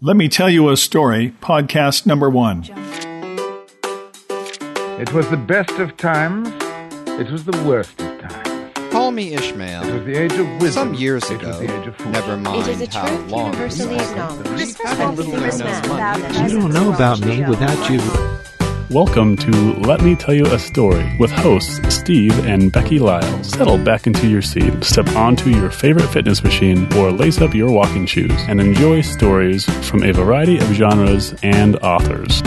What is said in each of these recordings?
Let me tell you a story, podcast number one. It was the best of times. It was the worst of times. Call me Ishmael. It was the age of wisdom. Some years it ago, was the age of never mind It is a how truth long universally ago. acknowledged. How little I know money. You don't know about me without you. Welcome to Let Me Tell You a Story with hosts Steve and Becky Lyle. Settle back into your seat, step onto your favorite fitness machine, or lace up your walking shoes and enjoy stories from a variety of genres and authors.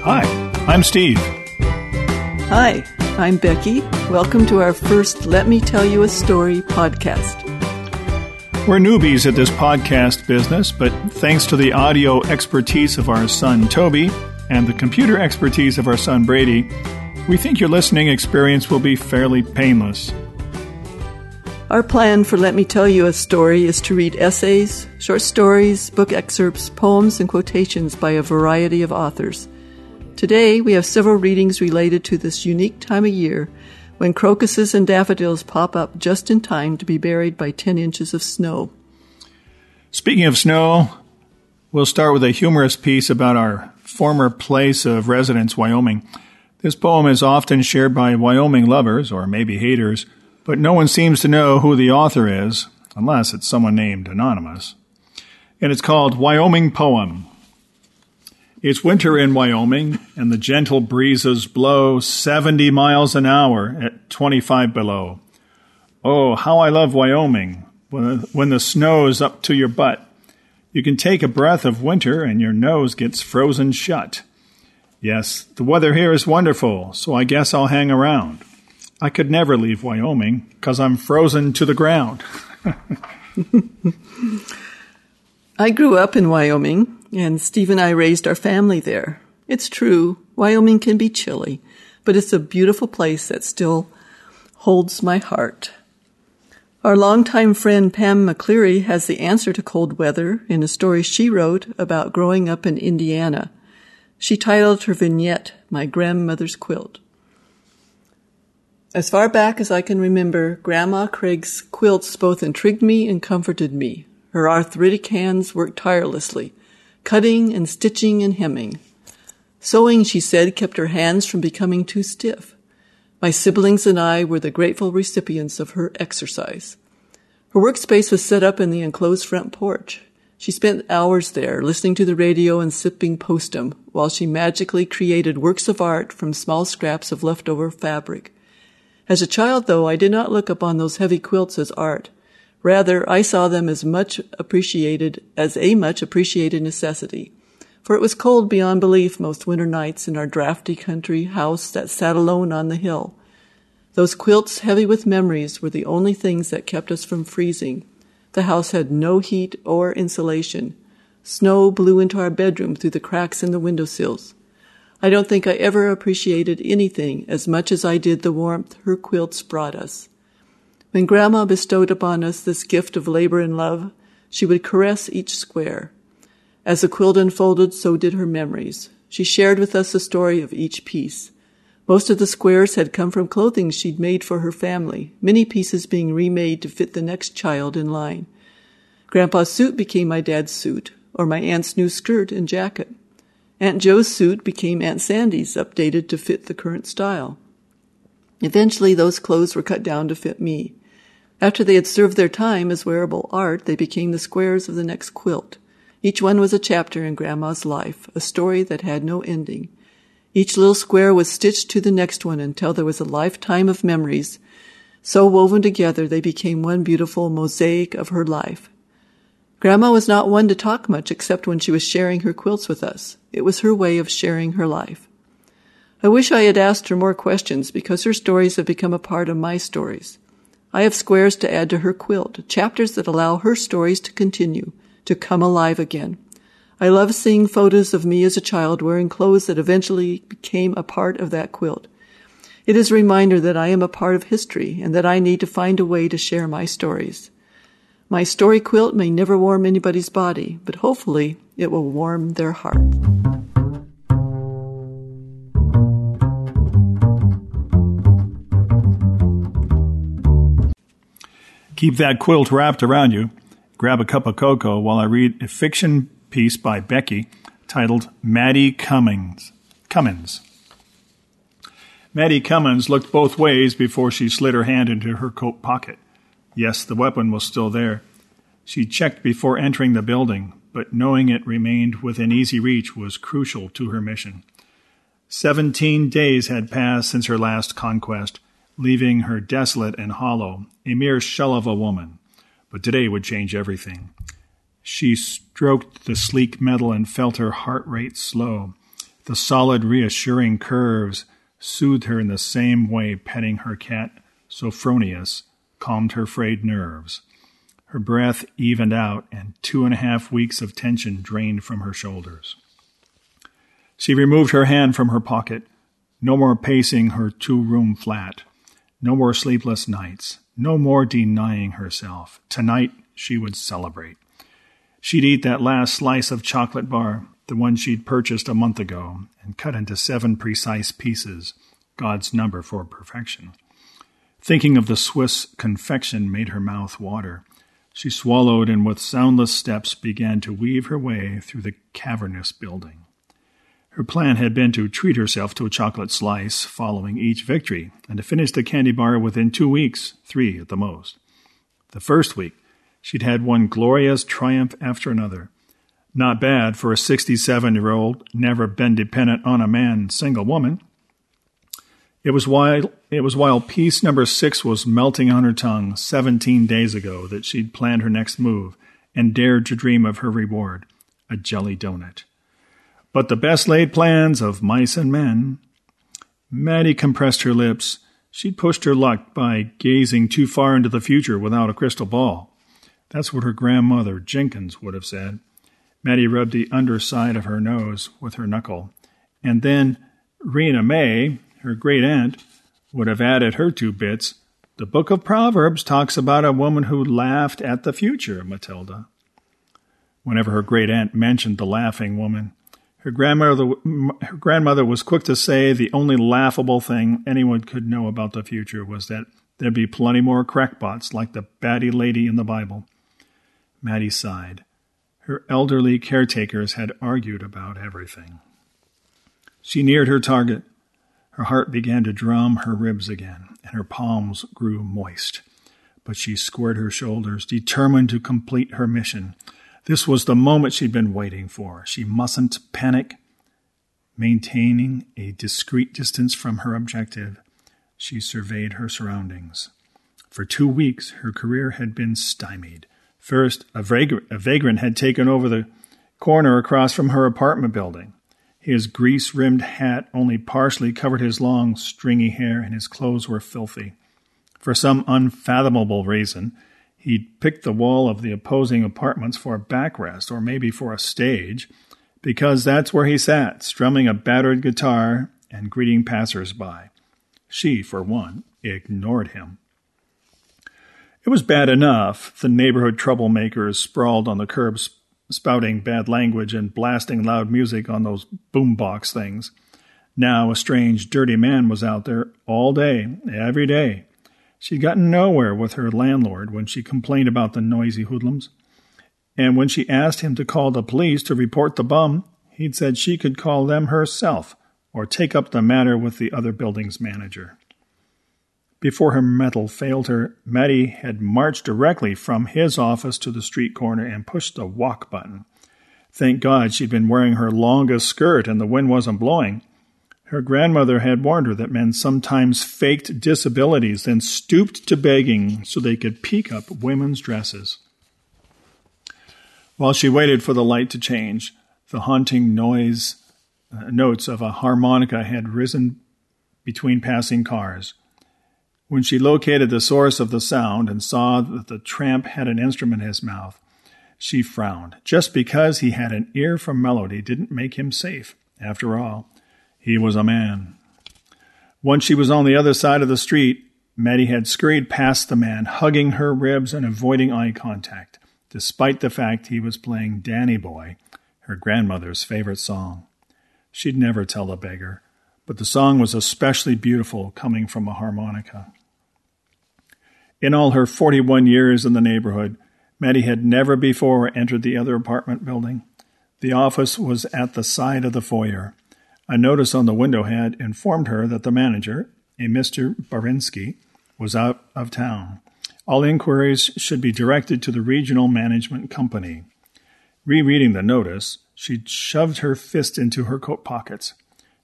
Hi, I'm Steve. Hi, I'm Becky. Welcome to our first Let Me Tell You a Story podcast. We're newbies at this podcast business, but thanks to the audio expertise of our son Toby and the computer expertise of our son Brady, we think your listening experience will be fairly painless. Our plan for Let Me Tell You a Story is to read essays, short stories, book excerpts, poems, and quotations by a variety of authors. Today, we have several readings related to this unique time of year when crocuses and daffodils pop up just in time to be buried by 10 inches of snow. Speaking of snow, we'll start with a humorous piece about our former place of residence, Wyoming. This poem is often shared by Wyoming lovers, or maybe haters, but no one seems to know who the author is, unless it's someone named Anonymous. And it's called Wyoming Poem. It's winter in Wyoming, and the gentle breezes blow 70 miles an hour at 25 below. Oh, how I love Wyoming when the, when the snow's up to your butt. You can take a breath of winter and your nose gets frozen shut. Yes, the weather here is wonderful, so I guess I'll hang around. I could never leave Wyoming because I'm frozen to the ground. I grew up in Wyoming, and Steve and I raised our family there. It's true, Wyoming can be chilly, but it's a beautiful place that still holds my heart. Our longtime friend Pam McCleary has the answer to cold weather in a story she wrote about growing up in Indiana. She titled her vignette, My Grandmother's Quilt. As far back as I can remember, Grandma Craig's quilts both intrigued me and comforted me. Her arthritic hands worked tirelessly, cutting and stitching and hemming. Sewing, she said, kept her hands from becoming too stiff. My siblings and I were the grateful recipients of her exercise. Her workspace was set up in the enclosed front porch. She spent hours there listening to the radio and sipping postum while she magically created works of art from small scraps of leftover fabric. As a child, though, I did not look upon those heavy quilts as art. Rather, I saw them as much appreciated, as a much appreciated necessity. For it was cold beyond belief most winter nights in our drafty country house that sat alone on the hill. Those quilts, heavy with memories, were the only things that kept us from freezing. The house had no heat or insulation. Snow blew into our bedroom through the cracks in the window sills. I don't think I ever appreciated anything as much as I did the warmth her quilts brought us. When Grandma bestowed upon us this gift of labor and love, she would caress each square. As the quilt unfolded, so did her memories. She shared with us the story of each piece. Most of the squares had come from clothing she'd made for her family, many pieces being remade to fit the next child in line. Grandpa's suit became my dad's suit, or my aunt's new skirt and jacket. Aunt Joe's suit became Aunt Sandy's, updated to fit the current style. Eventually, those clothes were cut down to fit me. After they had served their time as wearable art, they became the squares of the next quilt. Each one was a chapter in Grandma's life, a story that had no ending. Each little square was stitched to the next one until there was a lifetime of memories. So woven together, they became one beautiful mosaic of her life. Grandma was not one to talk much except when she was sharing her quilts with us. It was her way of sharing her life. I wish I had asked her more questions because her stories have become a part of my stories. I have squares to add to her quilt, chapters that allow her stories to continue, to come alive again. I love seeing photos of me as a child wearing clothes that eventually became a part of that quilt. It is a reminder that I am a part of history and that I need to find a way to share my stories. My story quilt may never warm anybody's body, but hopefully it will warm their heart. Keep that quilt wrapped around you. Grab a cup of cocoa while I read a fiction piece by Becky titled Maddie Cummings. Cummins. Maddie Cummins looked both ways before she slid her hand into her coat pocket. Yes, the weapon was still there. She checked before entering the building, but knowing it remained within easy reach was crucial to her mission. Seventeen days had passed since her last conquest, leaving her desolate and hollow, a mere shell of a woman. But today would change everything. She stroked the sleek metal and felt her heart rate slow. The solid, reassuring curves soothed her in the same way petting her cat, Sophronius, calmed her frayed nerves. Her breath evened out, and two and a half weeks of tension drained from her shoulders. She removed her hand from her pocket. No more pacing her two room flat. No more sleepless nights. No more denying herself. Tonight she would celebrate. She'd eat that last slice of chocolate bar, the one she'd purchased a month ago, and cut into seven precise pieces, God's number for perfection. Thinking of the Swiss confection made her mouth water. She swallowed and with soundless steps began to weave her way through the cavernous building. Her plan had been to treat herself to a chocolate slice following each victory, and to finish the candy bar within two weeks, three at the most. The first week, She'd had one glorious triumph after another. Not bad for a 67 year old, never been dependent on a man, single woman. It was while it was while piece number six was melting on her tongue 17 days ago that she'd planned her next move and dared to dream of her reward, a jelly donut. But the best laid plans of mice and men. Maddie compressed her lips. She'd pushed her luck by gazing too far into the future without a crystal ball. That's what her grandmother, Jenkins, would have said. Maddie rubbed the underside of her nose with her knuckle. And then Rena May, her great aunt, would have added her two bits. The book of Proverbs talks about a woman who laughed at the future, Matilda. Whenever her great aunt mentioned the laughing woman, her grandmother, her grandmother was quick to say the only laughable thing anyone could know about the future was that there'd be plenty more crackpots like the batty lady in the Bible. Maddie sighed. Her elderly caretakers had argued about everything. She neared her target. Her heart began to drum her ribs again, and her palms grew moist. But she squared her shoulders, determined to complete her mission. This was the moment she'd been waiting for. She mustn't panic. Maintaining a discreet distance from her objective, she surveyed her surroundings. For two weeks, her career had been stymied. First, a, vagrant, a vagrant had taken over the corner across from her apartment building. His grease rimmed hat only partially covered his long, stringy hair, and his clothes were filthy. For some unfathomable reason, he'd picked the wall of the opposing apartments for a backrest or maybe for a stage, because that's where he sat, strumming a battered guitar and greeting passers-by. She, for one, ignored him. It was bad enough the neighborhood troublemakers sprawled on the curbs, spouting bad language and blasting loud music on those boombox things. Now a strange, dirty man was out there all day, every day. She'd gotten nowhere with her landlord when she complained about the noisy hoodlums. And when she asked him to call the police to report the bum, he'd said she could call them herself or take up the matter with the other building's manager. Before her mettle failed her, Maddie had marched directly from his office to the street corner and pushed the walk button. Thank God she'd been wearing her longest skirt and the wind wasn't blowing. Her grandmother had warned her that men sometimes faked disabilities, then stooped to begging so they could peek up women's dresses. While she waited for the light to change, the haunting noise uh, notes of a harmonica had risen between passing cars. When she located the source of the sound and saw that the tramp had an instrument in his mouth, she frowned. Just because he had an ear for melody didn't make him safe. After all, he was a man. Once she was on the other side of the street, Maddie had scurried past the man, hugging her ribs and avoiding eye contact, despite the fact he was playing Danny Boy, her grandmother's favorite song. She'd never tell the beggar, but the song was especially beautiful coming from a harmonica. In all her 41 years in the neighborhood, Maddie had never before entered the other apartment building. The office was at the side of the foyer. A notice on the window had informed her that the manager, a Mr. Barinsky, was out of town. All inquiries should be directed to the regional management company. Rereading the notice, she shoved her fist into her coat pockets.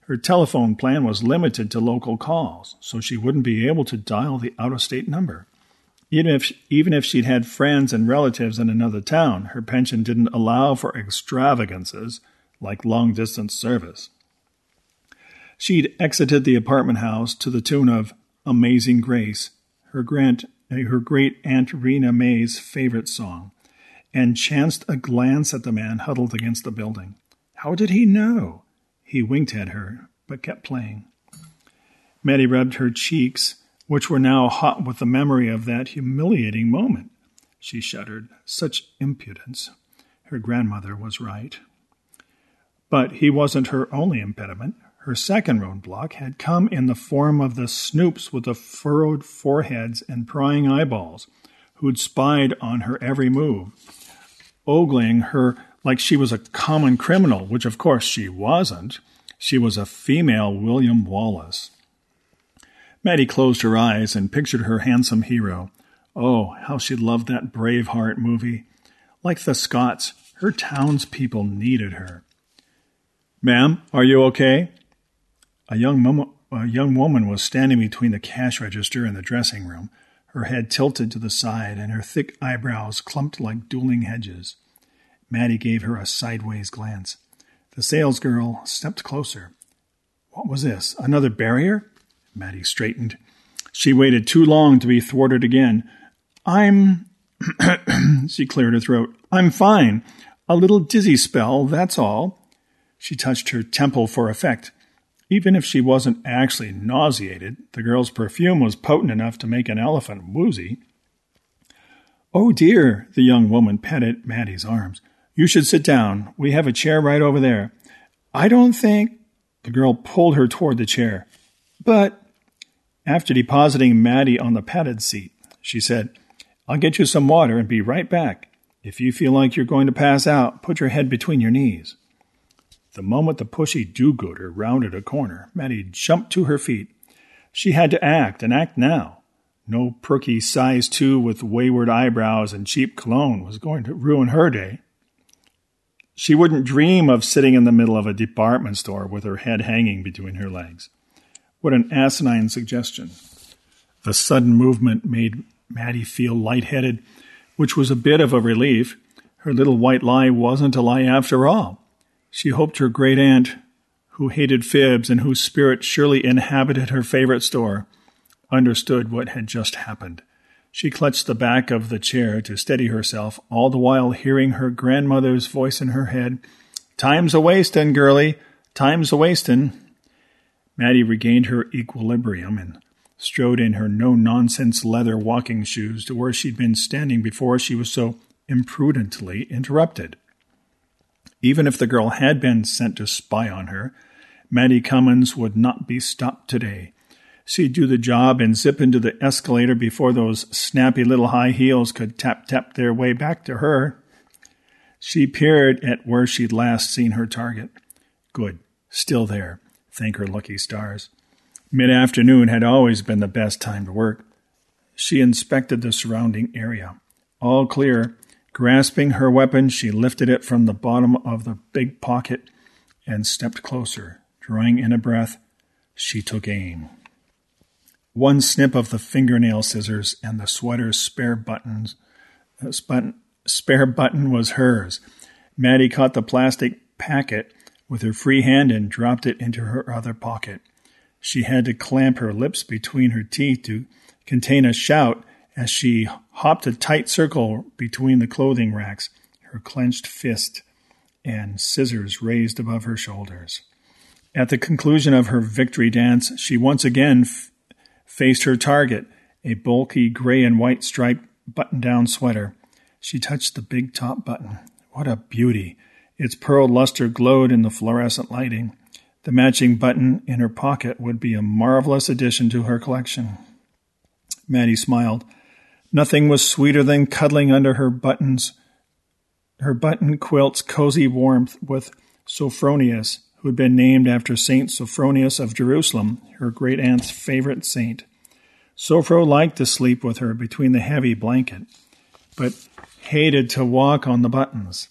Her telephone plan was limited to local calls, so she wouldn't be able to dial the out of state number. Even if, even if she'd had friends and relatives in another town, her pension didn't allow for extravagances like long distance service. She'd exited the apartment house to the tune of Amazing Grace, her, grand, eh, her great Aunt Rena May's favorite song, and chanced a glance at the man huddled against the building. How did he know? He winked at her, but kept playing. Maddie rubbed her cheeks which were now hot with the memory of that humiliating moment. She shuddered. Such impudence. Her grandmother was right. But he wasn't her only impediment. Her second roadblock had come in the form of the snoops with the furrowed foreheads and prying eyeballs, who'd spied on her every move, ogling her like she was a common criminal, which of course she wasn't. She was a female William Wallace. Maddie closed her eyes and pictured her handsome hero. Oh, how she loved that Braveheart movie. Like the Scots, her townspeople needed her. Ma'am, are you okay? A young, mom- a young woman was standing between the cash register and the dressing room, her head tilted to the side and her thick eyebrows clumped like dueling hedges. Maddie gave her a sideways glance. The salesgirl stepped closer. What was this? Another barrier? Maddie straightened. She waited too long to be thwarted again. I'm. she cleared her throat. I'm fine. A little dizzy spell, that's all. She touched her temple for effect. Even if she wasn't actually nauseated, the girl's perfume was potent enough to make an elephant woozy. Oh dear, the young woman petted Maddie's arms. You should sit down. We have a chair right over there. I don't think. The girl pulled her toward the chair. But after depositing Maddie on the padded seat, she said, I'll get you some water and be right back. If you feel like you're going to pass out, put your head between your knees. The moment the pushy do gooder rounded a corner, Maddie jumped to her feet. She had to act, and act now. No perky size two with wayward eyebrows and cheap cologne was going to ruin her day. She wouldn't dream of sitting in the middle of a department store with her head hanging between her legs. What an asinine suggestion. The sudden movement made Maddie feel lightheaded, which was a bit of a relief. Her little white lie wasn't a lie after all. She hoped her great aunt, who hated fibs and whose spirit surely inhabited her favorite store, understood what had just happened. She clutched the back of the chair to steady herself, all the while hearing her grandmother's voice in her head. Time's a wastin', girlie. Time's a wastin'. Maddie regained her equilibrium and strode in her no nonsense leather walking shoes to where she'd been standing before she was so imprudently interrupted. Even if the girl had been sent to spy on her, Maddie Cummins would not be stopped today. She'd do the job and zip into the escalator before those snappy little high heels could tap tap their way back to her. She peered at where she'd last seen her target. Good, still there. Thank her lucky stars. Mid afternoon had always been the best time to work. She inspected the surrounding area. All clear. Grasping her weapon, she lifted it from the bottom of the big pocket and stepped closer. Drawing in a breath, she took aim. One snip of the fingernail scissors and the sweater's spare buttons, uh, spare button was hers. Maddie caught the plastic packet with her free hand and dropped it into her other pocket. She had to clamp her lips between her teeth to contain a shout as she hopped a tight circle between the clothing racks, her clenched fist and scissors raised above her shoulders. At the conclusion of her victory dance, she once again f- faced her target, a bulky gray and white striped button down sweater. She touched the big top button. What a beauty! Its pearl luster glowed in the fluorescent lighting. The matching button in her pocket would be a marvelous addition to her collection. Maddie smiled. Nothing was sweeter than cuddling under her buttons, her button quilt's cozy warmth with Sophronius, who had been named after Saint Sophronius of Jerusalem, her great aunt's favorite saint. Sophro liked to sleep with her between the heavy blanket, but hated to walk on the buttons.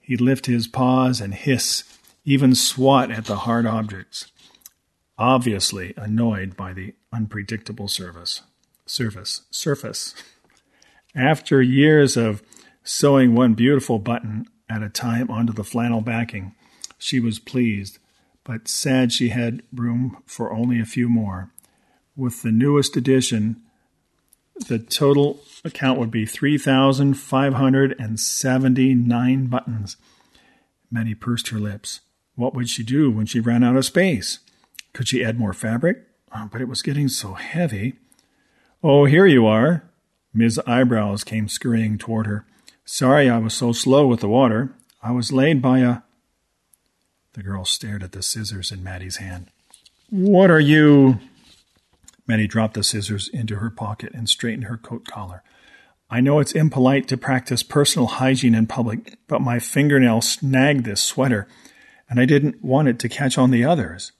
He'd lift his paws and hiss, even swat at the hard objects, obviously annoyed by the unpredictable service. Surface. Surface. After years of sewing one beautiful button at a time onto the flannel backing, she was pleased, but sad she had room for only a few more. With the newest addition, the total account would be 3,579 buttons. Mattie pursed her lips. What would she do when she ran out of space? Could she add more fabric? Oh, but it was getting so heavy. Oh, here you are. Ms. Eyebrows came scurrying toward her. Sorry I was so slow with the water. I was laid by a. The girl stared at the scissors in Mattie's hand. What are you? Mattie dropped the scissors into her pocket and straightened her coat collar. I know it's impolite to practice personal hygiene in public, but my fingernail snagged this sweater, and I didn't want it to catch on the others.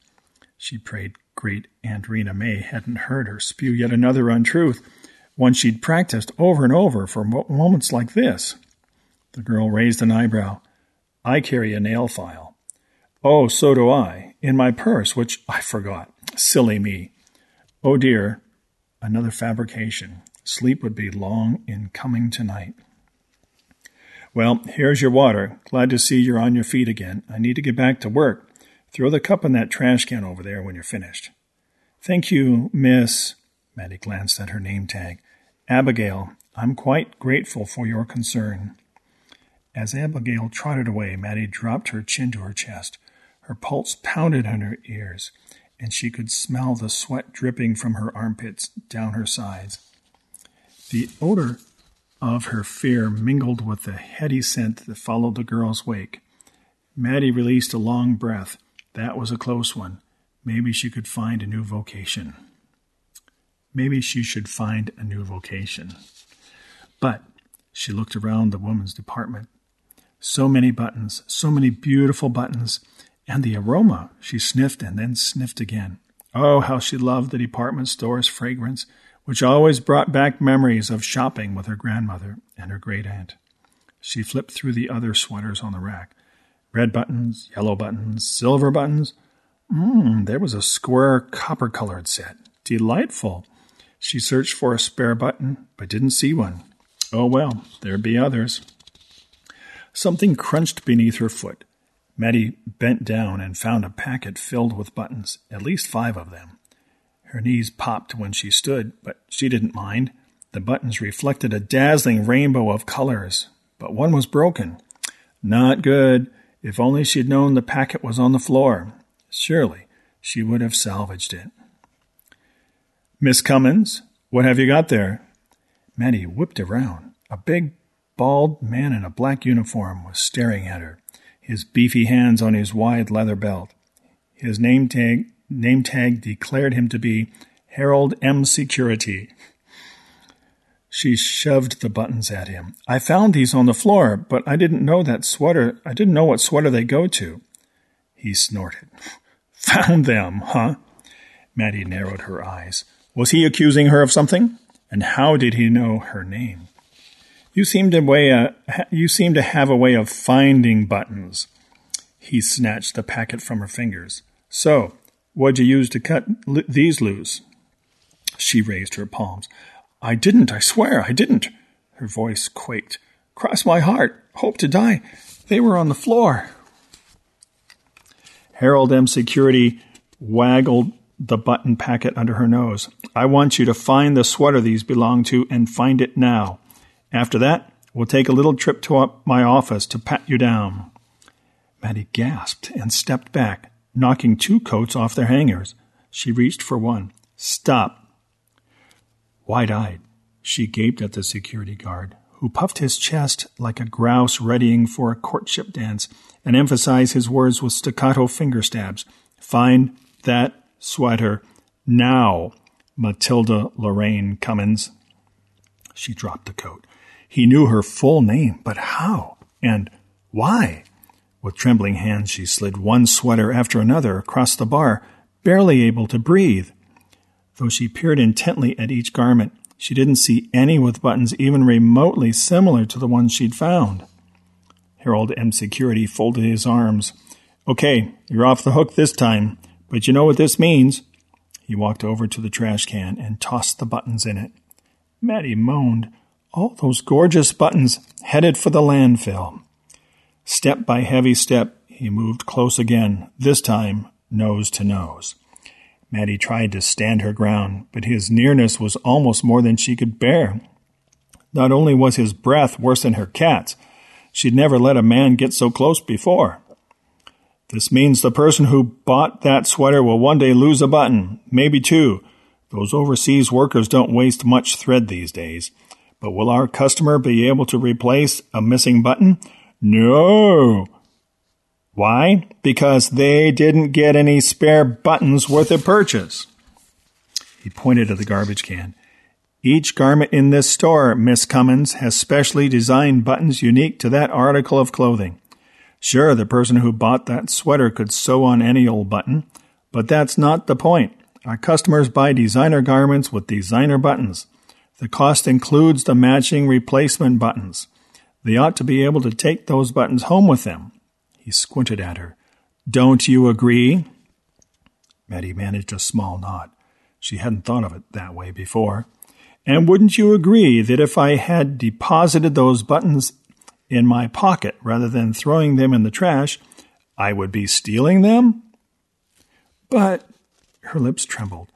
She prayed great Aunt Rena May hadn't heard her spew yet another untruth, one she'd practiced over and over for moments like this. The girl raised an eyebrow. I carry a nail file. Oh, so do I, in my purse, which I forgot. Silly me. Oh dear, another fabrication. Sleep would be long in coming tonight. Well, here's your water. Glad to see you're on your feet again. I need to get back to work. Throw the cup in that trash can over there when you're finished. Thank you, Miss. Mattie glanced at her name tag. Abigail, I'm quite grateful for your concern. As Abigail trotted away, Maddie dropped her chin to her chest. Her pulse pounded in her ears and she could smell the sweat dripping from her armpits down her sides. The odor of her fear mingled with the heady scent that followed the girl's wake. Maddie released a long breath. That was a close one. Maybe she could find a new vocation. Maybe she should find a new vocation. But she looked around the woman's department. So many buttons, so many beautiful buttons, and the aroma, she sniffed and then sniffed again. Oh, how she loved the department store's fragrance, which always brought back memories of shopping with her grandmother and her great aunt. She flipped through the other sweaters on the rack. Red buttons, yellow buttons, silver buttons. Mmm, there was a square copper colored set. Delightful. She searched for a spare button, but didn't see one. Oh well, there'd be others. Something crunched beneath her foot. Mattie bent down and found a packet filled with buttons, at least five of them. Her knees popped when she stood, but she didn't mind. The buttons reflected a dazzling rainbow of colors, but one was broken. Not good. If only she'd known the packet was on the floor. Surely she would have salvaged it. Miss Cummins, what have you got there? Mattie whipped around. A big, bald man in a black uniform was staring at her his beefy hands on his wide leather belt. His name tag, name tag declared him to be Harold M. Security. She shoved the buttons at him. I found these on the floor, but I didn't know that sweater. I didn't know what sweater they go to. He snorted. Found them, huh? Mattie narrowed her eyes. Was he accusing her of something? And how did he know her name? You seem to way uh, you seem to have a way of finding buttons. He snatched the packet from her fingers. So, what'd you use to cut l- these loose? She raised her palms. I didn't, I swear, I didn't. Her voice quaked. Cross my heart. Hope to die. They were on the floor. Harold M. Security waggled the button packet under her nose. I want you to find the sweater these belong to and find it now. After that, we'll take a little trip to my office to pat you down. Mattie gasped and stepped back, knocking two coats off their hangers. She reached for one. Stop. Wide eyed, she gaped at the security guard, who puffed his chest like a grouse readying for a courtship dance and emphasized his words with staccato finger stabs. Find that sweater now, Matilda Lorraine Cummins. She dropped the coat. He knew her full name, but how? And why? With trembling hands, she slid one sweater after another across the bar, barely able to breathe. Though she peered intently at each garment, she didn't see any with buttons even remotely similar to the ones she'd found. Harold M. Security folded his arms. Okay, you're off the hook this time, but you know what this means. He walked over to the trash can and tossed the buttons in it. Mattie moaned. All those gorgeous buttons headed for the landfill. Step by heavy step, he moved close again, this time nose to nose. Mattie tried to stand her ground, but his nearness was almost more than she could bear. Not only was his breath worse than her cat's, she'd never let a man get so close before. This means the person who bought that sweater will one day lose a button, maybe two. Those overseas workers don't waste much thread these days. But will our customer be able to replace a missing button? No. Why? Because they didn't get any spare buttons worth of purchase. He pointed to the garbage can. Each garment in this store, Miss Cummins, has specially designed buttons unique to that article of clothing. Sure, the person who bought that sweater could sew on any old button, but that's not the point. Our customers buy designer garments with designer buttons. The cost includes the matching replacement buttons. They ought to be able to take those buttons home with them. He squinted at her. Don't you agree? Mattie managed a small nod. She hadn't thought of it that way before. And wouldn't you agree that if I had deposited those buttons in my pocket rather than throwing them in the trash, I would be stealing them? But her lips trembled.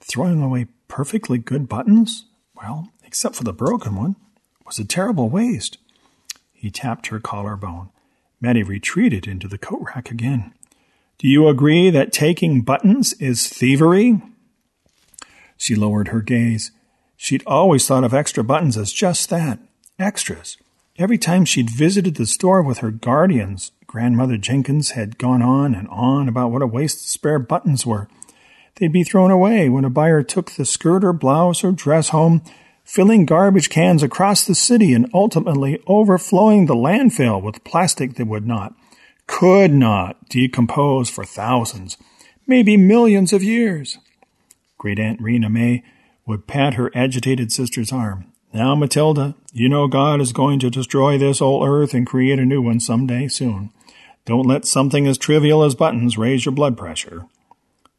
Throwing away perfectly good buttons? Well, except for the broken one, was a terrible waste. He tapped her collarbone. Mattie retreated into the coat rack again. Do you agree that taking buttons is thievery? She lowered her gaze. She'd always thought of extra buttons as just that extras. Every time she'd visited the store with her guardians, Grandmother Jenkins had gone on and on about what a waste spare buttons were. They'd be thrown away when a buyer took the skirt or blouse or dress home, filling garbage cans across the city and ultimately overflowing the landfill with plastic that would not, could not decompose for thousands, maybe millions of years. Great Aunt Rena May would pat her agitated sister's arm. Now, Matilda, you know God is going to destroy this old earth and create a new one some day soon. Don't let something as trivial as buttons raise your blood pressure.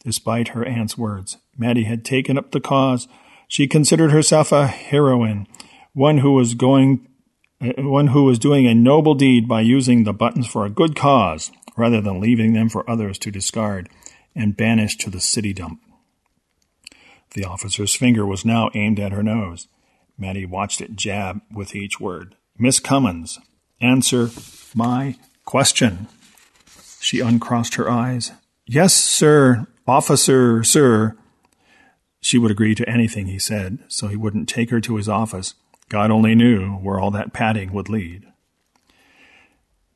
Despite her aunt's words, Mattie had taken up the cause. She considered herself a heroine, one who was going, uh, one who was doing a noble deed by using the buttons for a good cause, rather than leaving them for others to discard and banish to the city dump. The officer's finger was now aimed at her nose. Mattie watched it jab with each word. Miss Cummins, answer my question. She uncrossed her eyes. Yes, sir, officer, sir. She would agree to anything he said, so he wouldn't take her to his office. God only knew where all that padding would lead.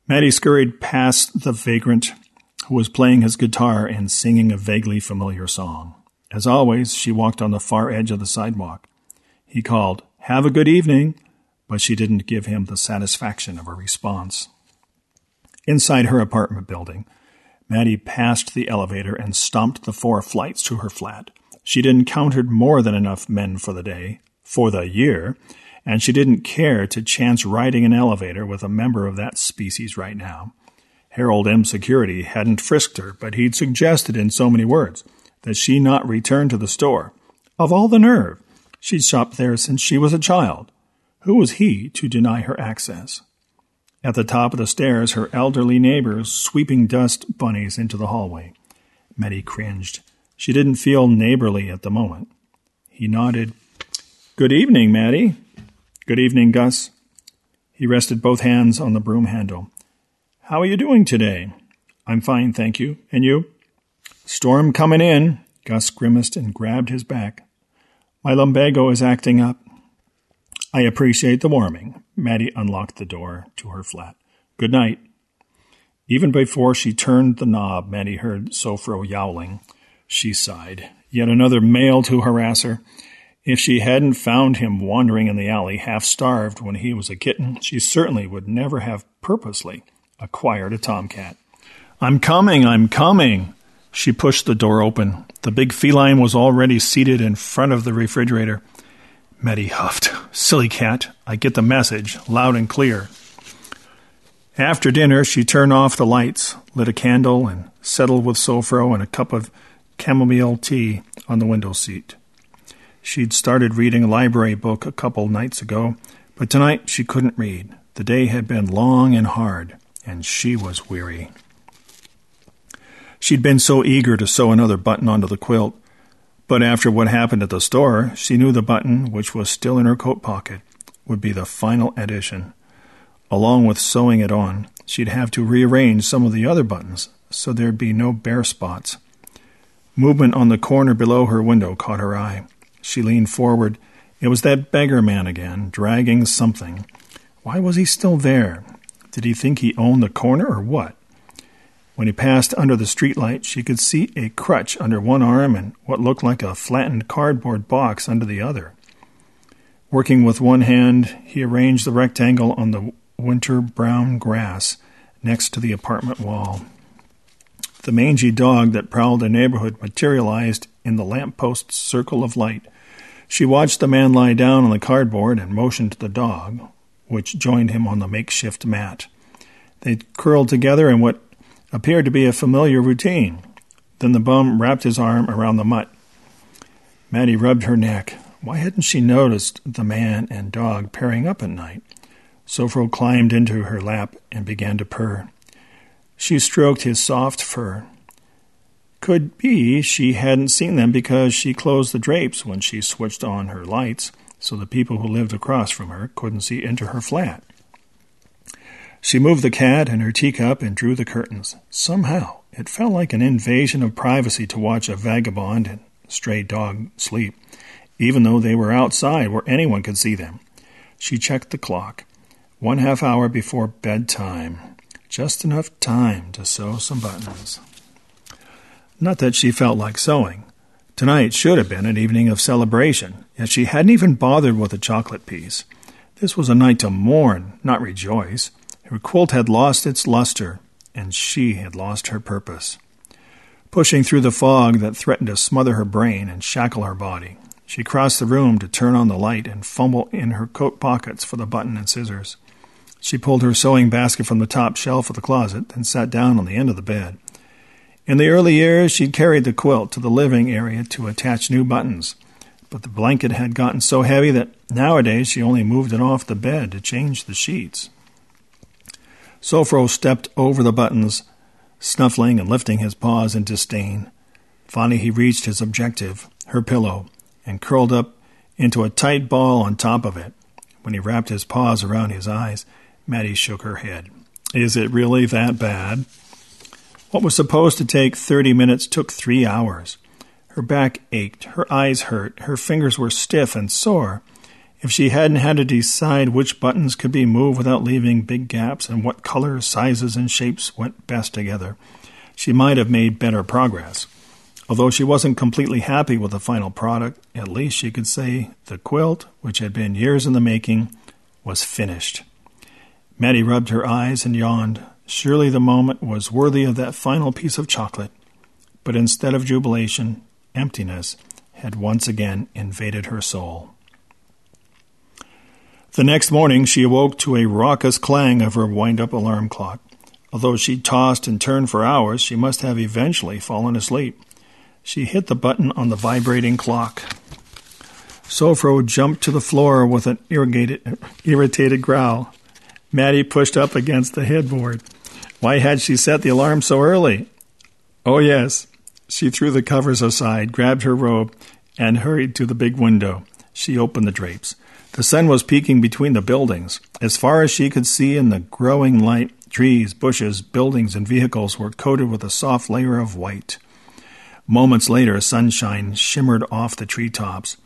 Mattie scurried past the vagrant who was playing his guitar and singing a vaguely familiar song. As always, she walked on the far edge of the sidewalk. He called, Have a good evening, but she didn't give him the satisfaction of a response. Inside her apartment building, Mattie passed the elevator and stomped the four flights to her flat. She'd encountered more than enough men for the day, for the year, and she didn't care to chance riding an elevator with a member of that species right now. Harold M. Security hadn't frisked her, but he'd suggested in so many words that she not return to the store. Of all the nerve! She'd shopped there since she was a child. Who was he to deny her access? At the top of the stairs, her elderly neighbors sweeping dust bunnies into the hallway. Mattie cringed. She didn't feel neighborly at the moment. He nodded. Good evening, Mattie. Good evening, Gus. He rested both hands on the broom handle. How are you doing today? I'm fine, thank you. And you? Storm coming in. Gus grimaced and grabbed his back. My lumbago is acting up. I appreciate the warming. Mattie unlocked the door to her flat. Good night. Even before she turned the knob, Mattie heard Sofro yowling. She sighed. Yet another male to harass her. If she hadn't found him wandering in the alley half starved when he was a kitten, she certainly would never have purposely acquired a tomcat. I'm coming, I'm coming. She pushed the door open. The big feline was already seated in front of the refrigerator. Mattie huffed. Silly cat, I get the message, loud and clear. After dinner, she turned off the lights, lit a candle, and settled with Sofro and a cup of chamomile tea on the window seat. She'd started reading a library book a couple nights ago, but tonight she couldn't read. The day had been long and hard, and she was weary. She'd been so eager to sew another button onto the quilt, but after what happened at the store, she knew the button, which was still in her coat pocket, would be the final addition. Along with sewing it on, she'd have to rearrange some of the other buttons so there'd be no bare spots. Movement on the corner below her window caught her eye. She leaned forward. It was that beggar man again, dragging something. Why was he still there? Did he think he owned the corner or what? When he passed under the streetlight, she could see a crutch under one arm and what looked like a flattened cardboard box under the other. Working with one hand, he arranged the rectangle on the winter brown grass next to the apartment wall. The mangy dog that prowled the neighborhood materialized in the lamp post's circle of light. She watched the man lie down on the cardboard and motioned to the dog, which joined him on the makeshift mat. They curled together in what appeared to be a familiar routine. Then the bum wrapped his arm around the mutt. Mattie rubbed her neck. Why hadn't she noticed the man and dog pairing up at night? Sofro climbed into her lap and began to purr. She stroked his soft fur. Could be she hadn't seen them because she closed the drapes when she switched on her lights so the people who lived across from her couldn't see into her flat. She moved the cat and her teacup and drew the curtains. Somehow, it felt like an invasion of privacy to watch a vagabond and stray dog sleep, even though they were outside where anyone could see them. She checked the clock. One half hour before bedtime. Just enough time to sew some buttons. Not that she felt like sewing. Tonight should have been an evening of celebration, yet she hadn't even bothered with a chocolate piece. This was a night to mourn, not rejoice. Her quilt had lost its luster, and she had lost her purpose. Pushing through the fog that threatened to smother her brain and shackle her body, she crossed the room to turn on the light and fumble in her coat pockets for the button and scissors. She pulled her sewing basket from the top shelf of the closet and sat down on the end of the bed. In the early years, she'd carried the quilt to the living area to attach new buttons, but the blanket had gotten so heavy that nowadays she only moved it off the bed to change the sheets. Sofro stepped over the buttons, snuffling and lifting his paws in disdain. Finally, he reached his objective, her pillow, and curled up into a tight ball on top of it. When he wrapped his paws around his eyes, Mattie shook her head. Is it really that bad? What was supposed to take 30 minutes took three hours. Her back ached, her eyes hurt, her fingers were stiff and sore. If she hadn't had to decide which buttons could be moved without leaving big gaps and what colors, sizes, and shapes went best together, she might have made better progress. Although she wasn't completely happy with the final product, at least she could say the quilt, which had been years in the making, was finished. Mattie rubbed her eyes and yawned. Surely the moment was worthy of that final piece of chocolate. But instead of jubilation, emptiness had once again invaded her soul. The next morning she awoke to a raucous clang of her wind up alarm clock. Although she tossed and turned for hours, she must have eventually fallen asleep. She hit the button on the vibrating clock. Sofro jumped to the floor with an irritated, growl. Mattie pushed up against the headboard. Why had she set the alarm so early? Oh, yes. She threw the covers aside, grabbed her robe, and hurried to the big window. She opened the drapes. The sun was peeking between the buildings. As far as she could see in the growing light, trees, bushes, buildings, and vehicles were coated with a soft layer of white. Moments later, sunshine shimmered off the tree tops.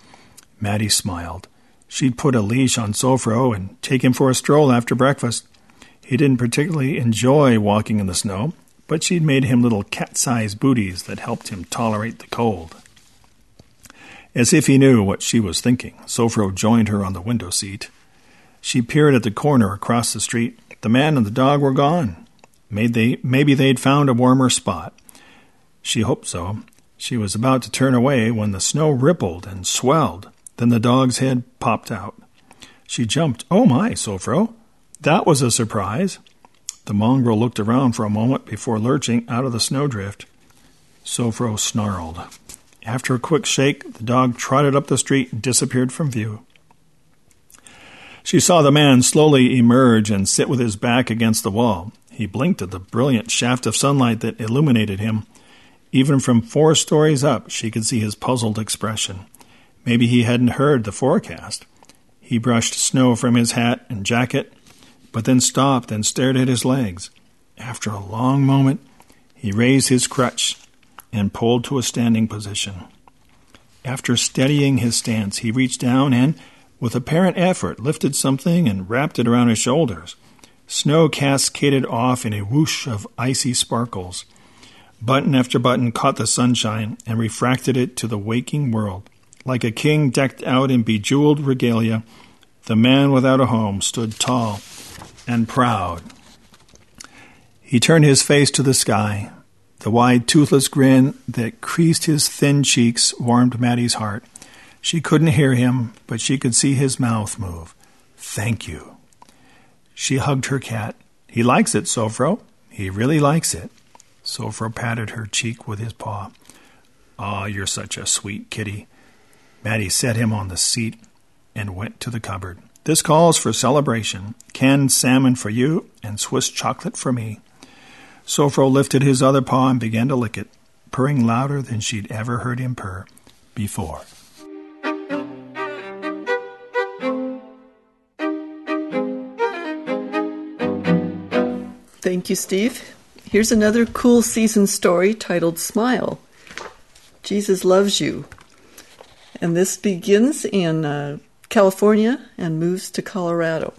Mattie smiled. She'd put a leash on Sofro and take him for a stroll after breakfast. He didn't particularly enjoy walking in the snow, but she'd made him little cat sized booties that helped him tolerate the cold. As if he knew what she was thinking, Sofro joined her on the window seat. She peered at the corner across the street. The man and the dog were gone. Maybe, they, maybe they'd found a warmer spot. She hoped so. She was about to turn away when the snow rippled and swelled. Then the dog's head popped out. She jumped. Oh my, Sofro! That was a surprise. The mongrel looked around for a moment before lurching out of the snowdrift. Sofro snarled. After a quick shake, the dog trotted up the street and disappeared from view. She saw the man slowly emerge and sit with his back against the wall. He blinked at the brilliant shaft of sunlight that illuminated him. Even from four stories up, she could see his puzzled expression. Maybe he hadn't heard the forecast. He brushed snow from his hat and jacket, but then stopped and stared at his legs. After a long moment, he raised his crutch and pulled to a standing position. After steadying his stance, he reached down and, with apparent effort, lifted something and wrapped it around his shoulders. Snow cascaded off in a whoosh of icy sparkles. Button after button caught the sunshine and refracted it to the waking world. Like a king decked out in bejeweled regalia, the man without a home stood tall and proud. He turned his face to the sky. The wide, toothless grin that creased his thin cheeks warmed Mattie's heart. She couldn't hear him, but she could see his mouth move. Thank you. She hugged her cat. He likes it, Sofro. He really likes it. Sofro patted her cheek with his paw. Ah, oh, you're such a sweet kitty. Mattie set him on the seat and went to the cupboard. This calls for celebration. Canned salmon for you and Swiss chocolate for me. Sofro lifted his other paw and began to lick it, purring louder than she'd ever heard him purr before. Thank you, Steve. Here's another cool season story titled Smile. Jesus Loves You. And this begins in uh, California and moves to Colorado.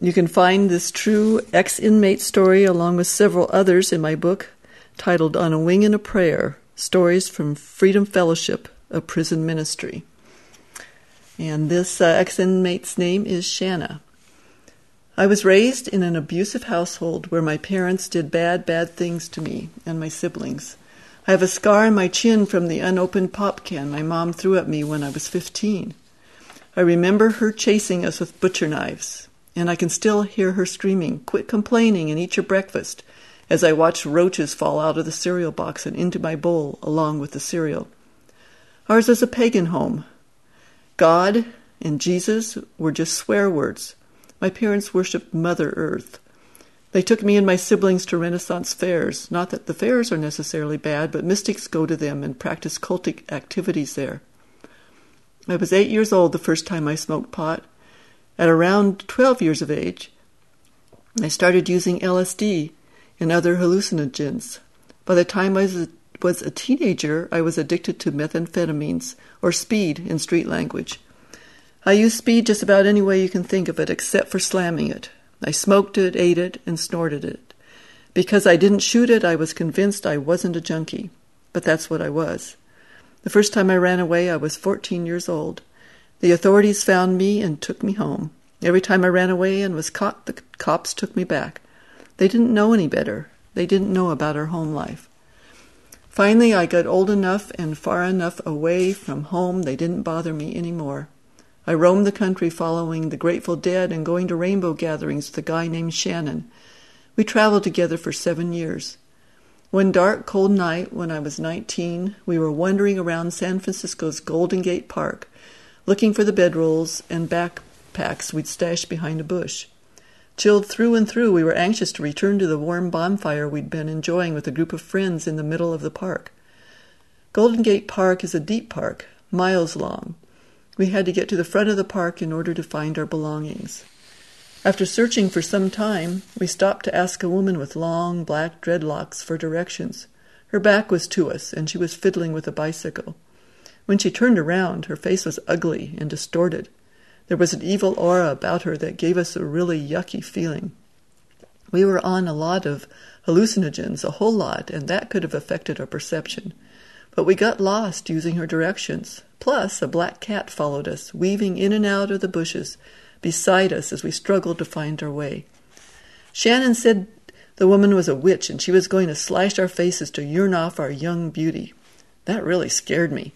You can find this true ex inmate story along with several others in my book titled On a Wing and a Prayer Stories from Freedom Fellowship, a Prison Ministry. And this uh, ex inmate's name is Shanna. I was raised in an abusive household where my parents did bad, bad things to me and my siblings. I have a scar on my chin from the unopened pop can my mom threw at me when I was 15. I remember her chasing us with butcher knives, and I can still hear her screaming, Quit complaining and eat your breakfast, as I watch roaches fall out of the cereal box and into my bowl along with the cereal. Ours is a pagan home. God and Jesus were just swear words. My parents worshipped Mother Earth. They took me and my siblings to Renaissance fairs. Not that the fairs are necessarily bad, but mystics go to them and practice cultic activities there. I was eight years old the first time I smoked pot. At around 12 years of age, I started using LSD and other hallucinogens. By the time I was a, teenager, I was addicted to methamphetamines, or speed in street language. I used speed just about any way you can think of it, except for slamming it. I smoked it, ate it, and snorted it. Because I didn't shoot it, I was convinced I wasn't a junkie. But that's what I was. The first time I ran away, I was 14 years old. The authorities found me and took me home. Every time I ran away and was caught, the cops took me back. They didn't know any better. They didn't know about our home life. Finally, I got old enough and far enough away from home they didn't bother me any more. I roamed the country following the Grateful Dead and going to rainbow gatherings with a guy named Shannon. We traveled together for seven years. One dark, cold night when I was 19, we were wandering around San Francisco's Golden Gate Park looking for the bedrolls and backpacks we'd stashed behind a bush. Chilled through and through, we were anxious to return to the warm bonfire we'd been enjoying with a group of friends in the middle of the park. Golden Gate Park is a deep park, miles long. We had to get to the front of the park in order to find our belongings. After searching for some time, we stopped to ask a woman with long black dreadlocks for directions. Her back was to us, and she was fiddling with a bicycle. When she turned around, her face was ugly and distorted. There was an evil aura about her that gave us a really yucky feeling. We were on a lot of hallucinogens, a whole lot, and that could have affected our perception. But we got lost using her directions. Plus, a black cat followed us, weaving in and out of the bushes beside us as we struggled to find our way. Shannon said the woman was a witch and she was going to slash our faces to yearn off our young beauty. That really scared me.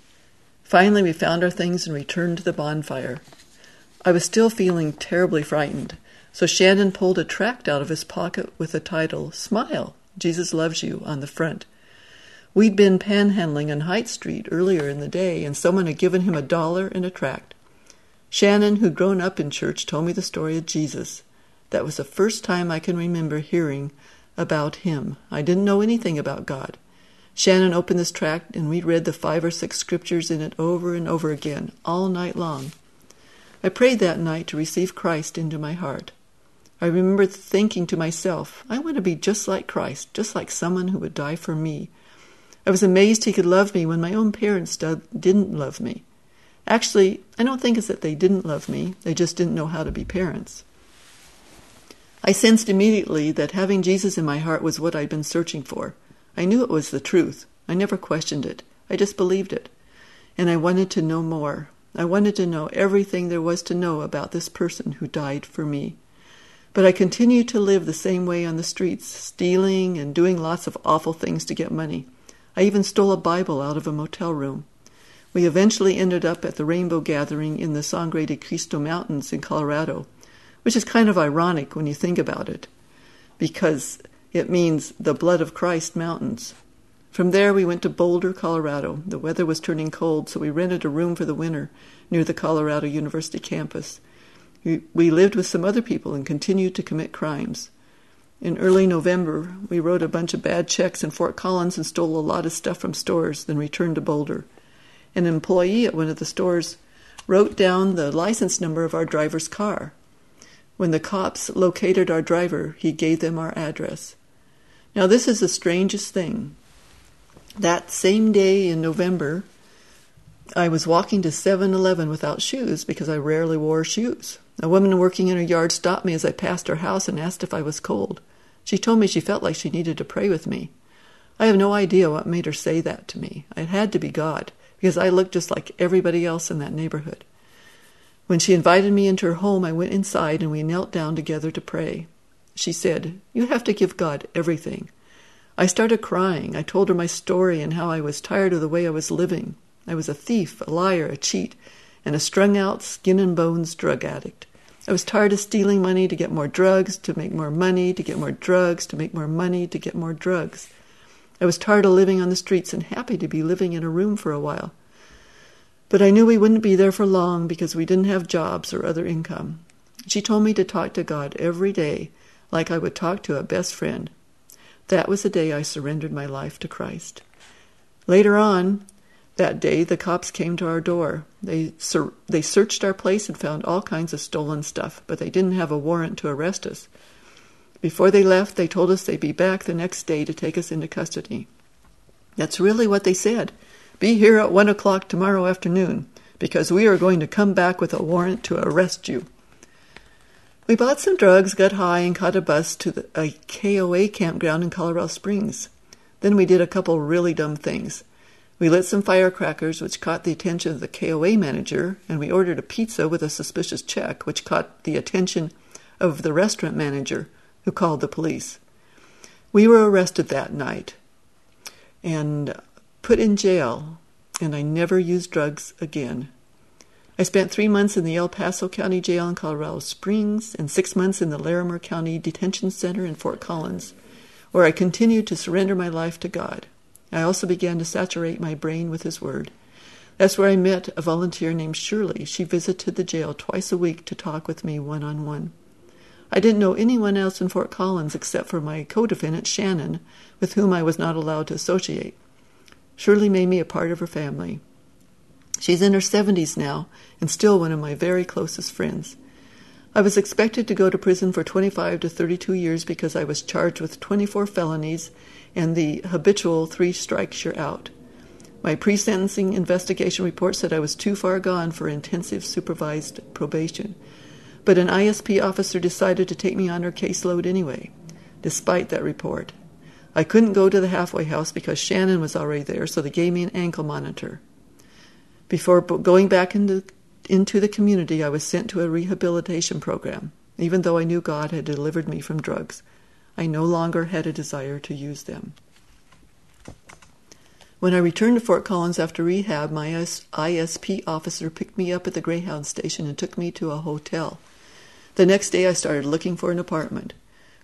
Finally, we found our things and returned to the bonfire. I was still feeling terribly frightened, so Shannon pulled a tract out of his pocket with the title, Smile, Jesus Loves You, on the front. We'd been panhandling on Height Street earlier in the day, and someone had given him a dollar and a tract. Shannon, who'd grown up in church, told me the story of Jesus. That was the first time I can remember hearing about him. I didn't know anything about God. Shannon opened this tract, and we read the five or six scriptures in it over and over again, all night long. I prayed that night to receive Christ into my heart. I remember thinking to myself, I want to be just like Christ, just like someone who would die for me. I was amazed he could love me when my own parents didn't love me. Actually, I don't think it's that they didn't love me, they just didn't know how to be parents. I sensed immediately that having Jesus in my heart was what I'd been searching for. I knew it was the truth. I never questioned it. I just believed it. And I wanted to know more. I wanted to know everything there was to know about this person who died for me. But I continued to live the same way on the streets, stealing and doing lots of awful things to get money. I even stole a Bible out of a motel room. We eventually ended up at the Rainbow Gathering in the Sangre de Cristo Mountains in Colorado, which is kind of ironic when you think about it, because it means the Blood of Christ Mountains. From there, we went to Boulder, Colorado. The weather was turning cold, so we rented a room for the winter near the Colorado University campus. We, lived with some other people and continued to commit crimes. In early November, we wrote a bunch of bad checks in Fort Collins and stole a lot of stuff from stores, then returned to Boulder. An employee at one of the stores wrote down the license number of our driver's car. When the cops located our driver, he gave them our address. Now, this is the strangest thing. That same day in November, I was walking to 7 Eleven without shoes because I rarely wore shoes. A woman working in her yard stopped me as I passed her house and asked if I was cold. She told me she felt like she needed to pray with me. I have no idea what made her say that to me. It had to be God, because I looked just like everybody else in that neighborhood. When she invited me into her home, I went inside and we knelt down together to pray. She said, You have to give God everything. I started crying. I told her my story and how I was tired of the way I was living. I was a thief, a liar, a cheat, and a strung out, skin and bones drug addict. I was tired of stealing money to get more drugs, to make more money, to get more drugs, to make more money, to get more drugs. I was tired of living on the streets and happy to be living in a room for a while. But I knew we wouldn't be there for long because we didn't have jobs or other income. She told me to talk to God every day like I would talk to a best friend. That was the day I surrendered my life to Christ. Later on, that day, the cops came to our door. They, sur- they searched our place and found all kinds of stolen stuff, but they didn't have a warrant to arrest us. Before they left, they told us they'd be back the next day to take us into custody. That's really what they said. Be here at one o'clock tomorrow afternoon, because we are going to come back with a warrant to arrest you. We bought some drugs, got high, and caught a bus to the, a KOA campground in Colorado Springs. Then we did a couple really dumb things. We lit some firecrackers, which caught the attention of the KOA manager, and we ordered a pizza with a suspicious check, which caught the attention of the restaurant manager, who called the police. We were arrested that night. And put in jail, and I never used drugs again. I spent three months in the El Paso County Jail in Colorado Springs and six months in the Larimer County Detention Center in Fort Collins, where I continued to surrender my life to God. I also began to saturate my brain with His Word. That's where I met a volunteer named Shirley. She visited the jail twice a week to talk with me one on one. I didn't know anyone else in Fort Collins except for my co defendant, Shannon, with whom I was not allowed to associate. Shirley made me a part of her family. She's in her 70s now and still one of my very closest friends. I was expected to go to prison for 25 to 32 years because I was charged with 24 felonies and the habitual three strikes you're out. My pre sentencing investigation report said I was too far gone for intensive supervised probation, but an ISP officer decided to take me on her caseload anyway, despite that report. I couldn't go to the halfway house because Shannon was already there, so they gave me an ankle monitor. Before going back into, into the community, I was sent to a rehabilitation program. Even though I knew God had delivered me from drugs, I no longer had a desire to use them. When I returned to Fort Collins after rehab, my ISP officer picked me up at the Greyhound station and took me to a hotel. The next day, I started looking for an apartment.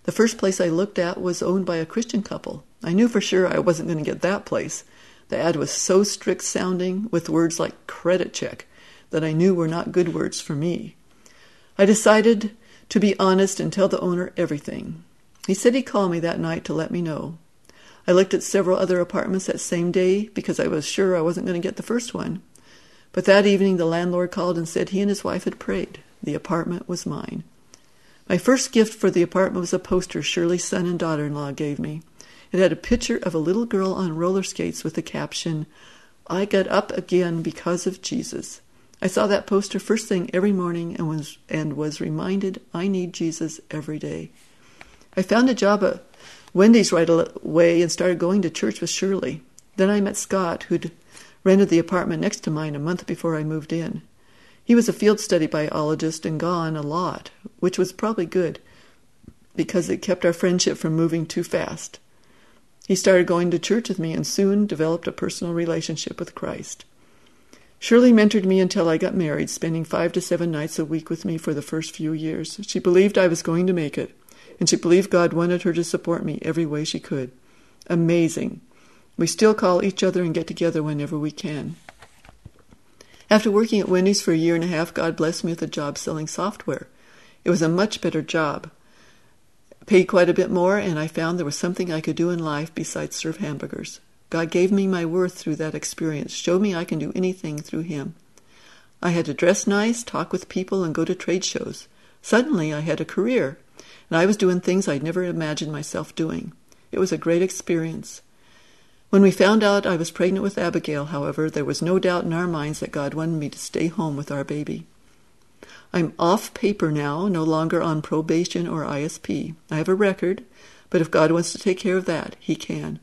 The first place I looked at was owned by a Christian couple. I knew for sure I wasn't going to get that place. The ad was so strict sounding, with words like credit check, that I knew were not good words for me. I decided to be honest and tell the owner everything. He said he'd call me that night to let me know. I looked at several other apartments that same day because I was sure I wasn't going to get the first one. But that evening the landlord called and said he and his wife had prayed. The apartment was mine. My first gift for the apartment was a poster Shirley's son and daughter in law gave me. It had a picture of a little girl on roller skates with the caption, I got up again because of Jesus. I saw that poster first thing every morning and was, and was reminded I need Jesus every day. I found a job at Wendy's right away and started going to church with Shirley. Then I met Scott, who'd rented the apartment next to mine a month before I moved in. He was a field study biologist and gone a lot, which was probably good because it kept our friendship from moving too fast. He started going to church with me and soon developed a personal relationship with Christ. Shirley mentored me until I got married, spending five to seven nights a week with me for the first few years. She believed I was going to make it and she believed God wanted her to support me every way she could. Amazing. We still call each other and get together whenever we can. After working at Wendy's for a year and a half, God blessed me with a job selling software. It was a much better job. Paid quite a bit more, and I found there was something I could do in life besides serve hamburgers. God gave me my worth through that experience, showed me I can do anything through Him. I had to dress nice, talk with people, and go to trade shows. Suddenly, I had a career and I was doing things I'd never imagined myself doing. It was a great experience. When we found out I was pregnant with Abigail, however, there was no doubt in our minds that God wanted me to stay home with our baby. I'm off paper now, no longer on probation or ISP. I have a record, but if God wants to take care of that, He can.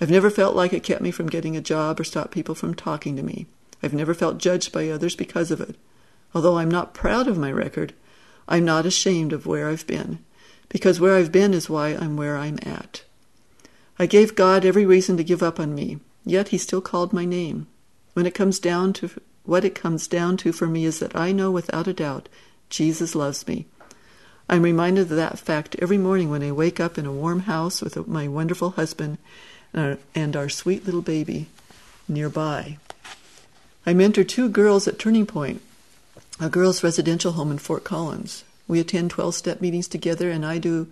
I've never felt like it kept me from getting a job or stopped people from talking to me. I've never felt judged by others because of it. Although I'm not proud of my record, I'm not ashamed of where I've been because where I've been is why I'm where I'm at. I gave God every reason to give up on me, yet He still called my name. When it comes down to what it comes down to for me is that I know without a doubt Jesus loves me. I'm reminded of that fact every morning when I wake up in a warm house with my wonderful husband and our, and our sweet little baby nearby. I mentor two girls at Turning Point, a girls' residential home in Fort Collins. We attend 12 step meetings together, and I do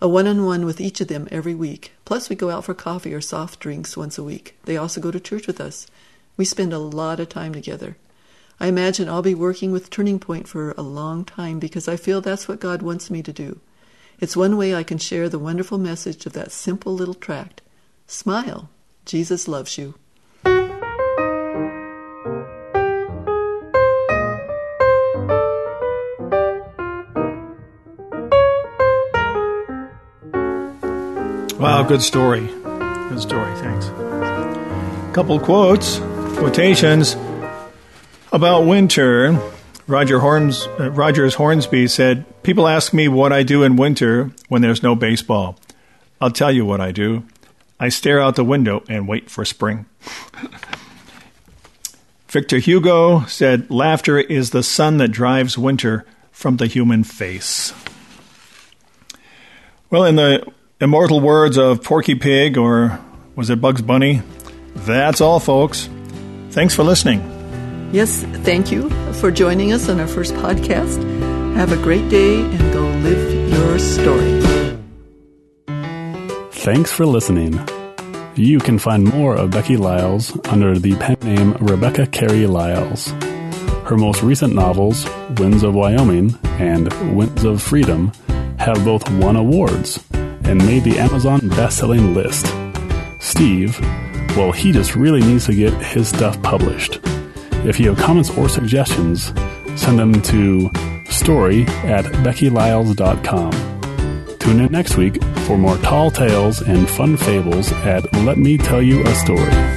a one on one with each of them every week. Plus, we go out for coffee or soft drinks once a week. They also go to church with us. We spend a lot of time together. I imagine I'll be working with Turning Point for a long time because I feel that's what God wants me to do. It's one way I can share the wonderful message of that simple little tract Smile, Jesus loves you. Wow, good story. Good story. Thanks. Couple quotes, quotations about winter. Roger Horns, uh, Rogers Hornsby said, "People ask me what I do in winter when there's no baseball. I'll tell you what I do. I stare out the window and wait for spring." Victor Hugo said, "Laughter is the sun that drives winter from the human face." Well, in the immortal words of Porky Pig, or was it Bugs Bunny? That's all, folks. Thanks for listening. Yes, thank you for joining us on our first podcast. Have a great day and go live your story. Thanks for listening. You can find more of Becky Lyles under the pen name Rebecca Carey Lyles. Her most recent novels, Winds of Wyoming and Winds of Freedom, have both won awards and made the Amazon best-selling list. Steve, well, he just really needs to get his stuff published. If you have comments or suggestions, send them to story at beckylyles.com. Tune in next week for more tall tales and fun fables at Let Me Tell You a Story.